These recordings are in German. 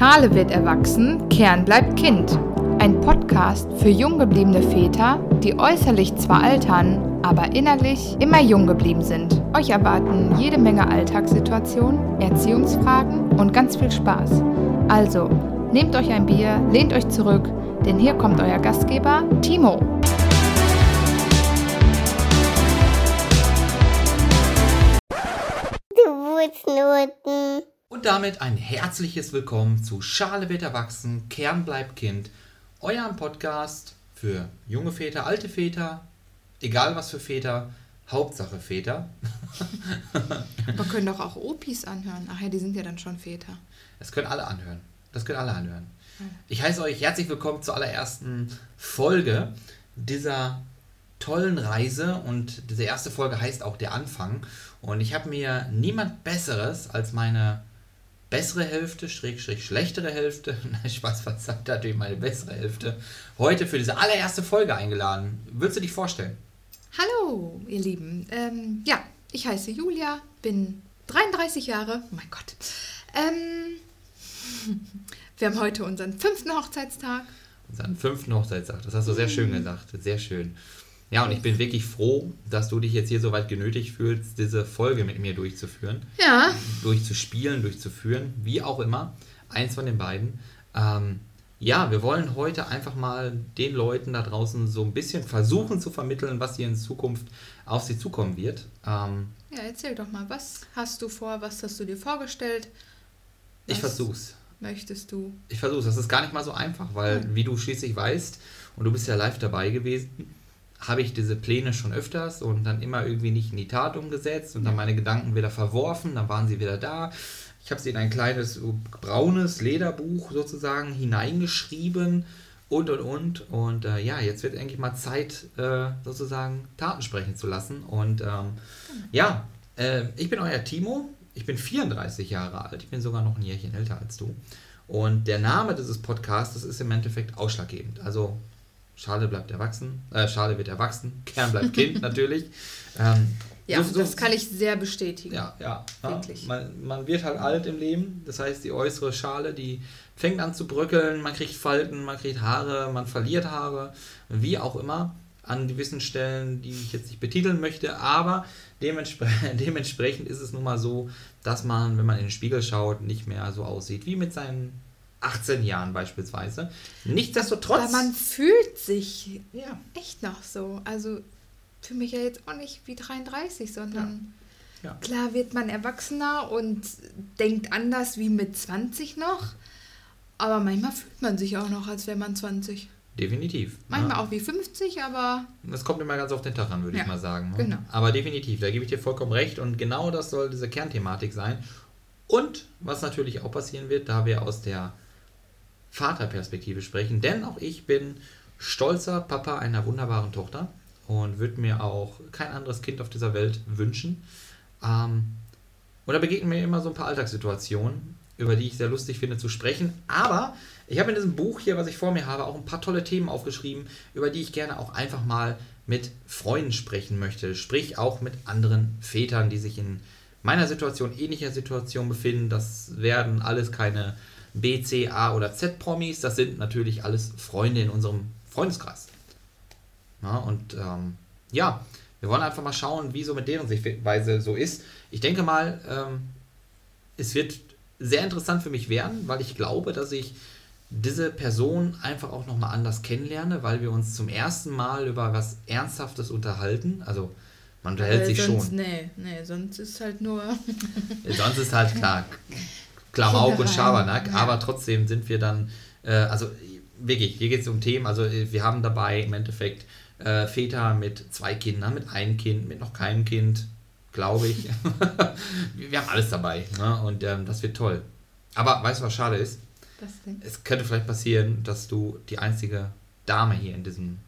Schale wird erwachsen, Kern bleibt Kind. Ein Podcast für jung gebliebene Väter, die äußerlich zwar altern, aber innerlich immer jung geblieben sind. Euch erwarten jede Menge Alltagssituationen, Erziehungsfragen und ganz viel Spaß. Also, nehmt euch ein Bier, lehnt euch zurück, denn hier kommt euer Gastgeber Timo. Geburtsnoten. Und damit ein herzliches Willkommen zu Schale wird erwachsen, Kern bleibt Kind, eurem Podcast für junge Väter, alte Väter, egal was für Väter, Hauptsache Väter. Wir können doch auch Opis anhören. Ach ja, die sind ja dann schon Väter. Das können alle anhören. Das können alle anhören. Ich heiße euch herzlich willkommen zur allerersten Folge dieser tollen Reise und diese erste Folge heißt auch der Anfang. Und ich habe mir niemand Besseres als meine bessere Hälfte, Schrägstrich schlechtere Hälfte, nein, Spaß, was sagt natürlich meine bessere Hälfte, heute für diese allererste Folge eingeladen. Würdest du dich vorstellen? Hallo, ihr Lieben. Ähm, ja, ich heiße Julia, bin 33 Jahre. Oh mein Gott. Ähm, wir haben heute unseren fünften Hochzeitstag. Unseren fünften Hochzeitstag, das hast du sehr schön gesagt, sehr schön. Ja, und ich bin wirklich froh, dass du dich jetzt hier so weit genötigt fühlst, diese Folge mit mir durchzuführen. Ja. Durchzuspielen, durchzuführen, wie auch immer. Eins von den beiden. Ähm, ja, wir wollen heute einfach mal den Leuten da draußen so ein bisschen versuchen zu vermitteln, was hier in Zukunft auf sie zukommen wird. Ähm, Ja, erzähl doch mal, was hast du vor, was hast du dir vorgestellt? ich Was versuch's. Möchtest du? Ich versuch's. Das ist gar nicht mal so einfach, weil, Hm. wie du schließlich weißt, und du bist ja live dabei gewesen, habe ich diese Pläne schon öfters und dann immer irgendwie nicht in die Tat umgesetzt und dann meine Gedanken wieder verworfen, dann waren sie wieder da. Ich habe sie in ein kleines braunes Lederbuch sozusagen hineingeschrieben und und und. Und äh, ja, jetzt wird eigentlich mal Zeit, äh, sozusagen Taten sprechen zu lassen. Und ähm, ja, äh, ich bin euer Timo. Ich bin 34 Jahre alt. Ich bin sogar noch ein Jährchen älter als du. Und der Name dieses Podcasts ist im Endeffekt ausschlaggebend. Also Schale bleibt erwachsen, äh, Schale wird erwachsen, Kern bleibt Kind natürlich. Ähm, Ja, so- so- das kann ich sehr bestätigen. ja, ja. ja. Wirklich. Man, man wird halt alt im Leben. Das heißt, die äußere Schale, die fängt an zu bröckeln, man kriegt Falten, man kriegt Haare, man verliert Haare, wie auch immer, an gewissen Stellen, die ich jetzt nicht betiteln möchte. Aber dementspre dementsprechend ist es nun mal so, dass man, wenn man in den Spiegel schaut, nicht mehr so aussieht wie mit seinen 18 Jahren beispielsweise. Nichtsdestotrotz. Aber man fühlt sich ja, echt noch so. Also für mich ja jetzt auch nicht wie 33, sondern Ja. klar wird man erwachsener und denkt anders wie mit 20 noch. Aber manchmal fühlt man sich auch noch, als wäre man 20. definitiv. Manchmal ja. auch wie 50, aber Das kommt immer ganz auf den Tag an, würde Ja, ich mal sagen. ne? genau. Aber definitiv, da gebe ich dir vollkommen recht. Und genau das soll diese Kernthematik sein. Und was natürlich auch passieren wird, da wir aus der Vaterperspektive sprechen, denn auch ich bin stolzer Papa einer wunderbaren Tochter und würde mir auch kein anderes Kind auf dieser Welt wünschen. Ähm, und da begegnen mir immer so ein paar Alltagssituationen, über die ich sehr lustig finde zu sprechen. Aber ich habe in diesem Buch hier, was ich vor mir habe, auch ein paar tolle Themen aufgeschrieben, über die ich gerne auch einfach mal mit Freunden sprechen möchte. Sprich auch mit anderen Vätern, die sich in meiner Situation, ähnlicher Situation befinden. Das werden alles keine B, C, A oder Z-Promis. Das sind natürlich alles Freunde in unserem Freundeskreis. Ja, und ähm, ja, wir wollen einfach mal schauen, wie so mit deren Sichtweise so ist. Ich denke mal, ähm, es wird sehr interessant für mich werden, weil ich glaube, dass ich diese Person einfach auch nochmal anders kennenlerne, weil wir uns zum ersten Mal über was Ernsthaftes unterhalten. Also man unterhält äh, sich sonst, schon. Nee, nee, sonst ist halt nur. Sonst ist halt klar Klamauk und Schabernack, ja. aber trotzdem sind wir dann, äh, also wirklich, hier geht es um Themen, also äh, wir haben dabei im Endeffekt äh, Väter mit zwei Kindern, mit einem Kind, mit noch keinem Kind, glaube ich. wir haben alles dabei ne? und ähm, das wird toll. Aber weißt du, was schade ist? Es könnte vielleicht passieren, dass du die einzige Dame hier in diesem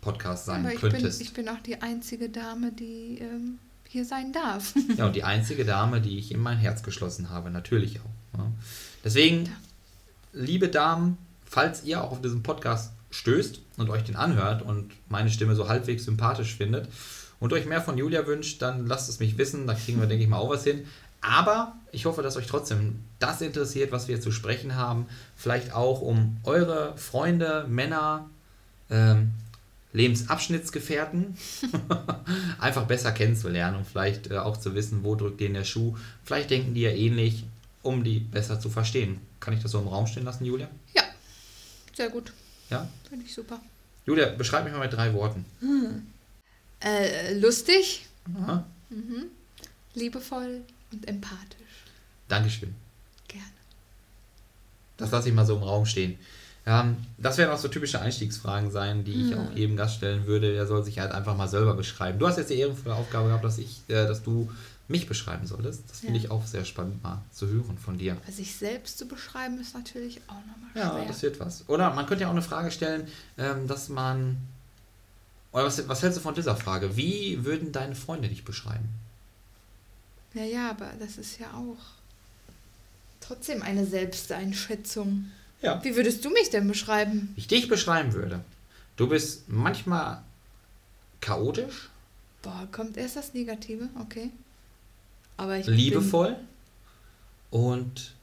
Podcast sein Aber ich bin, könntest. ich bin auch die einzige Dame, die ähm, hier sein darf. Ja, und die einzige Dame, die ich in mein Herz geschlossen habe, natürlich auch. Ja. Deswegen, liebe Damen, falls ihr auch auf diesen Podcast stößt und euch den anhört und meine Stimme so halbwegs sympathisch findet und euch mehr von Julia wünscht, dann lasst es mich wissen, da kriegen wir, denke ich mal, auch was hin. Aber ich hoffe, dass euch trotzdem das interessiert, was wir zu sprechen haben. Vielleicht auch um eure Freunde, Männer, ähm, Lebensabschnittsgefährten einfach besser kennenzulernen und vielleicht äh, auch zu wissen, wo drückt denen der Schuh. Vielleicht denken die ja ähnlich, um die besser zu verstehen. Kann ich das so im Raum stehen lassen, Julia? Ja, sehr gut. Ja? Finde ich super. Julia, beschreib mich mal mit drei Worten. Äh, lustig, Aha. liebevoll und empathisch. Dankeschön. Gerne. Das lasse ich mal so im Raum stehen. Ähm, das werden auch so typische Einstiegsfragen sein, die ich auch jedem Gast stellen würde. Der soll sich halt einfach mal selber beschreiben. Du hast jetzt die ehrenvolle Aufgabe gehabt, dass, ich, äh, dass du mich beschreiben solltest. Das finde Ja. ich auch sehr spannend mal zu hören von dir. Also sich selbst zu beschreiben ist natürlich auch nochmal Ja, schwer. das wird was. Oder man könnte ja auch eine Frage stellen, ähm, dass man. Oder was, was hältst du von dieser Frage? Wie würden deine Freunde dich beschreiben? ja, ja, aber das ist ja auch trotzdem eine Selbsteinschätzung. Ja. Wie würdest du mich denn beschreiben? Wie ich dich beschreiben würde. Du bist manchmal chaotisch, Boah, kommt erst das Negative, okay. Aber ich liebevoll und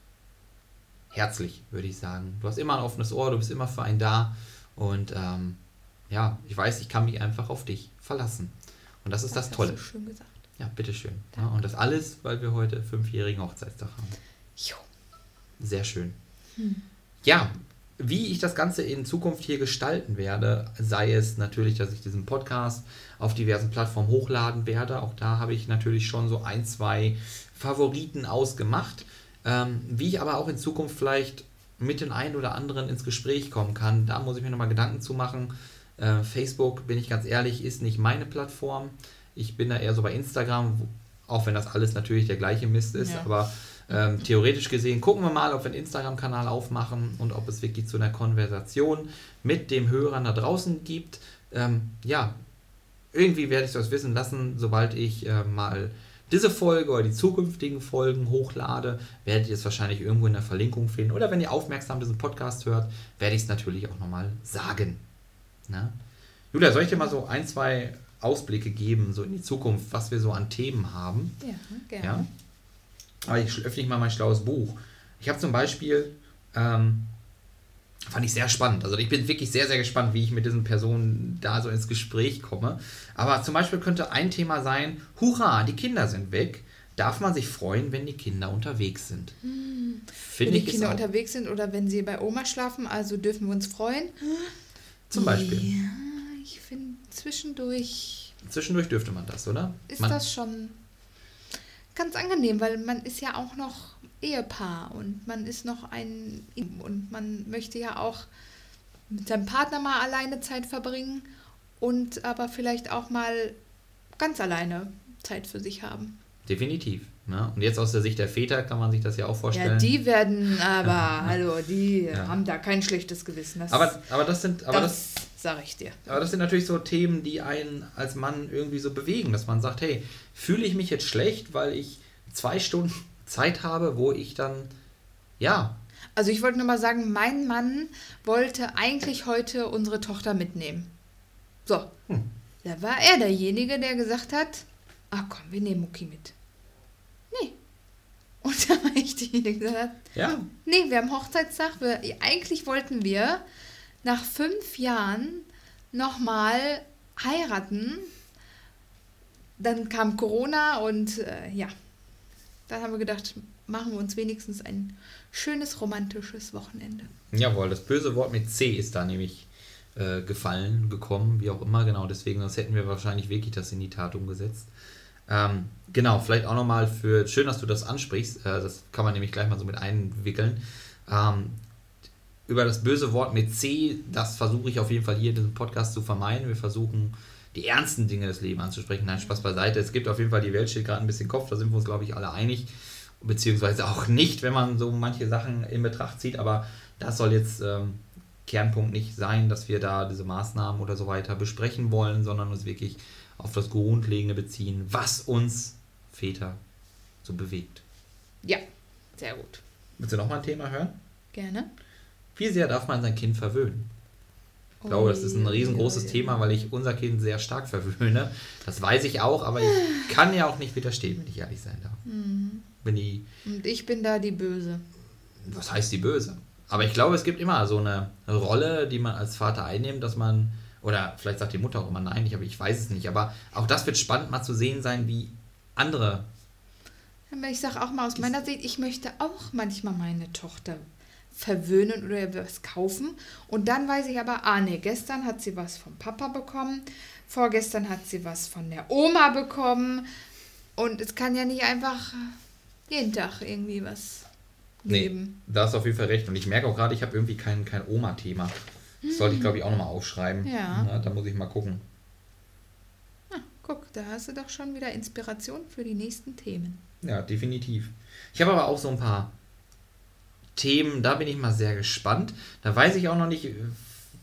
herzlich, würde ich sagen. Du hast immer ein offenes Ohr, du bist immer für einen da und ähm, ja, ich weiß, ich kann mich einfach auf dich verlassen. Und das ist das hast Tolle. Du schön gesagt. Ja, bitteschön. Ja, und das alles, weil wir heute fünfjährigen Hochzeitstag haben. Jo. Sehr schön. Ja, wie ich das Ganze in Zukunft hier gestalten werde, sei es natürlich, dass ich diesen Podcast auf diversen Plattformen hochladen werde. Auch da habe ich natürlich schon so ein, zwei Favoriten ausgemacht. Ähm, wie ich aber auch in Zukunft vielleicht mit den einen oder anderen ins Gespräch kommen kann, da muss ich mir nochmal Gedanken zu machen. Äh, Facebook, bin ich ganz ehrlich, ist nicht meine Plattform. Ich bin da eher so bei Instagram, auch wenn das alles natürlich der gleiche Mist ist, Ja. aber ähm, theoretisch gesehen gucken wir mal, ob wir einen Instagram-Kanal aufmachen und ob es wirklich zu einer Konversation mit dem Hörern da draußen gibt. Ähm, ja, irgendwie werde ich das wissen lassen, sobald ich äh, mal diese Folge oder die zukünftigen Folgen hochlade, werdet ihr es wahrscheinlich irgendwo in der Verlinkung finden. Oder wenn ihr aufmerksam diesen Podcast hört, werde ich es natürlich auch nochmal sagen. Na? Julia, soll ich dir mal so ein, zwei Ausblicke geben, so in die Zukunft, was wir so an Themen haben? Ja, gerne. Ja. Aber ich öffne mal mein schlaues Buch. Ich habe zum Beispiel, ähm, fand ich sehr spannend. Also ich bin wirklich sehr, sehr gespannt, wie ich mit diesen Personen da so ins Gespräch komme. Aber zum Beispiel könnte ein Thema sein, hurra, die Kinder sind weg. Darf man sich freuen, wenn die Kinder unterwegs sind? Wenn Finde die ich Kinder unterwegs sind oder wenn sie bei Oma schlafen, also dürfen wir uns freuen. zum Beispiel. Ja, ich finde zwischendurch Zwischendurch dürfte man das, oder? ist man, das schon ganz angenehm, weil man ist ja auch noch Ehepaar und man ist noch ein und man möchte ja auch mit seinem Partner mal alleine Zeit verbringen und aber vielleicht auch mal ganz alleine Zeit für sich haben. Definitiv. Ne? Und jetzt aus der Sicht der Väter kann man sich das ja auch vorstellen. Ja, die werden aber, hallo, die Ja. haben da kein schlechtes Gewissen. Das, aber, aber das sind, aber das, das, sage ich dir. Aber das sind natürlich so Themen, die einen als Mann irgendwie so bewegen, dass man sagt, hey, fühle ich mich jetzt schlecht, weil ich zwei Stunden Zeit habe, wo ich dann, ja, Also ich wollte nur mal sagen, mein Mann wollte eigentlich heute unsere Tochter mitnehmen. So, Hm. da war er derjenige, der gesagt hat, ach komm, wir nehmen Mucki mit. Und da war ich diejenige, die gesagt hat, ja, nee, wir haben Hochzeitstag. Wir, eigentlich wollten wir nach fünf Jahren nochmal heiraten. Dann kam Corona und äh, ja, dann haben wir gedacht, machen wir uns wenigstens ein schönes romantisches Wochenende. jawohl, das böse Wort mit C ist da nämlich äh, gefallen, gekommen, wie auch immer, genau, deswegen, sonst hätten wir wahrscheinlich wirklich das in die Tat umgesetzt. Ähm, genau, vielleicht auch nochmal für, schön, dass du das ansprichst, äh, das kann man nämlich gleich mal so mit einwickeln. Ähm, über das böse Wort mit C, das versuche ich auf jeden Fall hier in diesem Podcast zu vermeiden. Wir versuchen die ernsten Dinge des Lebens anzusprechen. Nein, Spaß beiseite. Es gibt auf jeden Fall, die Welt steht gerade ein bisschen Kopf, da sind wir uns, glaube ich, alle einig. Beziehungsweise auch nicht, wenn man so manche Sachen in Betracht zieht. Aber das soll jetzt ähm, Kernpunkt nicht sein, dass wir da diese Maßnahmen oder so weiter besprechen wollen, sondern uns wirklich auf das Grundlegende beziehen, was uns Väter so bewegt. Ja, sehr gut. Willst du nochmal ein Thema hören? Gerne. Wie sehr darf man sein Kind verwöhnen? Ich glaube, das ist ein riesengroßes Thema, weil ich unser Kind sehr stark verwöhne. Das weiß ich auch, aber ich kann ja auch nicht widerstehen, wenn ich ehrlich sein darf. Wenn die, Und ich bin da die Böse. was heißt die Böse? Aber ich glaube, es gibt immer so eine Rolle, die man als Vater einnimmt, dass man, oder vielleicht sagt die Mutter auch immer nein, ich, aber ich weiß es nicht. Aber auch das wird spannend mal zu sehen sein, wie andere. Aber ich sage auch mal aus meiner Sicht, ich möchte auch manchmal meine Tochter verwöhnen oder was kaufen. Und dann weiß ich aber, ah nee, gestern hat sie was vom Papa bekommen, vorgestern hat sie was von der Oma bekommen. Und es kann ja nicht einfach jeden Tag irgendwie was Nee, geben. da hast du auf jeden Fall recht. Und ich merke auch gerade, ich habe irgendwie kein, kein Oma-Thema. Das sollte ich, glaube ich, auch nochmal aufschreiben. Ja. Na, da muss ich mal gucken. Ah, guck, da hast du doch schon wieder Inspiration für die nächsten Themen. Ja, definitiv. Ich habe aber auch so ein paar Themen, da bin ich mal sehr gespannt. Da weiß ich auch noch nicht,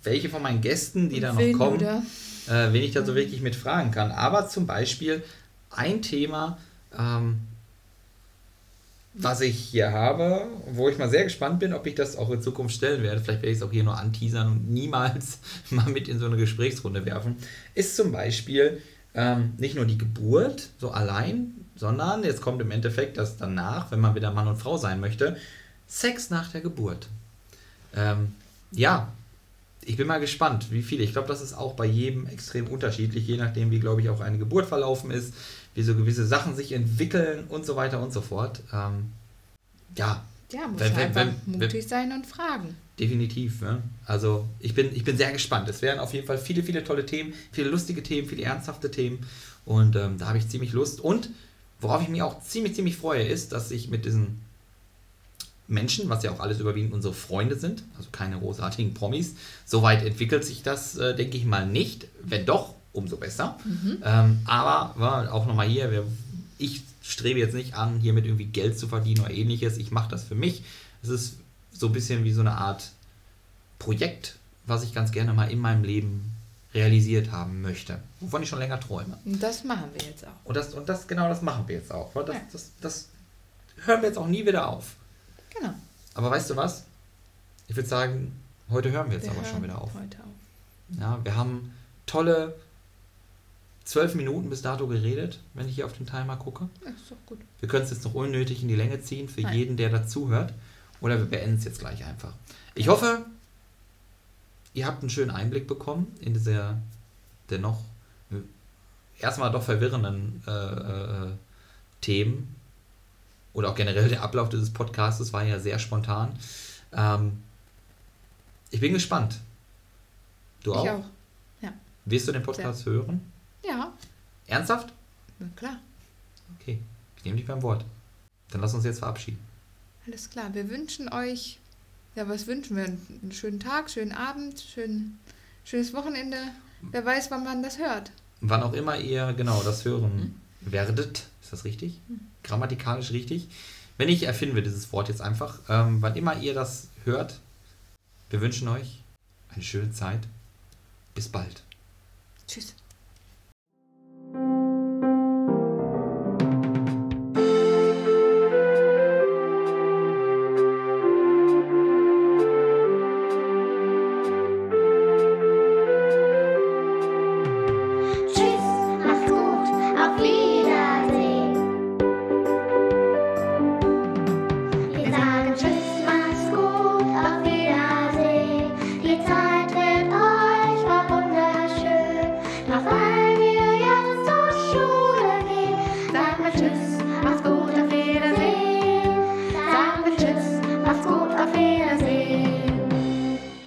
welche von meinen Gästen, die da noch kommen, äh, wen ich da so wirklich mit fragen kann. Aber zum Beispiel ein Thema, ähm, was ich hier habe, wo ich mal sehr gespannt bin, ob ich das auch in Zukunft stellen werde. Vielleicht werde ich es auch hier nur anteasern und niemals mal mit in so eine Gesprächsrunde werfen. Ist zum Beispiel ähm, nicht nur die Geburt so allein, sondern jetzt kommt im Endeffekt das danach, wenn man wieder Mann und Frau sein möchte, Sex nach der Geburt. Ähm, ja, ich bin mal gespannt, wie viele. Ich glaube, das ist auch bei jedem extrem unterschiedlich, je nachdem, wie, glaube ich, auch eine Geburt verlaufen ist, wie so gewisse Sachen sich entwickeln und so weiter und so fort. Ähm, ja, Ja, muss Wenn- wenn- einfach wenn- mutig sein und fragen. definitiv. Ne? Also ich bin, ich bin sehr gespannt. Es werden auf jeden Fall viele, viele tolle Themen, viele lustige Themen, viele ernsthafte Themen. Und ähm, da habe ich ziemlich Lust. Und worauf ich mich auch ziemlich, ziemlich freue, ist, dass ich mit diesen Menschen, was ja auch alles überwiegend unsere Freunde sind, also keine großartigen Promis, soweit entwickelt sich das, äh, denke ich mal, nicht. Wenn doch, umso besser. Ähm, aber war auch nochmal hier, wir, ich strebe jetzt nicht an, hiermit irgendwie Geld zu verdienen oder ähnliches. Ich mache das für mich. Es ist so ein bisschen wie so eine Art Projekt, was ich ganz gerne mal in meinem Leben realisiert haben möchte, wovon ich schon länger träume. Und das machen wir jetzt auch. Und das, und das genau das machen wir jetzt auch. Das, Ja. das, das hören wir jetzt auch nie wieder auf. Genau. Aber weißt du was? Ich würde sagen, heute hören wir jetzt Wir aber schon wieder auf. Heute auf. Ja, wir haben tolle zwölf Minuten bis dato geredet, wenn ich hier auf den Timer gucke. Ja, ist doch gut. Wir können es jetzt noch unnötig in die Länge ziehen für Nein. jeden, der dazuhört. Oder wir beenden es jetzt gleich einfach. Ich hoffe, ihr habt einen schönen Einblick bekommen in diese dennoch äh, erstmal doch verwirrenden äh, äh, Themen. Oder auch generell der Ablauf dieses Podcasts war ja sehr spontan. Ähm, ich bin gespannt. Du auch? Ich auch. Wirst du den Podcast hören? Ja, Ernsthaft? na klar. Okay, ich nehme dich beim Wort. Dann lass uns jetzt verabschieden. Alles klar. Wir wünschen euch, ja, was wünschen wir? Einen schönen Tag, schönen Abend, schön, schönes Wochenende. Wer weiß, wann man das hört. Wann auch immer ihr genau das hören werdet, ist das richtig? Grammatikalisch richtig? Wenn nicht, erfinden dieses Wort jetzt einfach. Ähm, wann immer ihr das hört, wir wünschen euch eine schöne Zeit. Bis bald. Tschüss.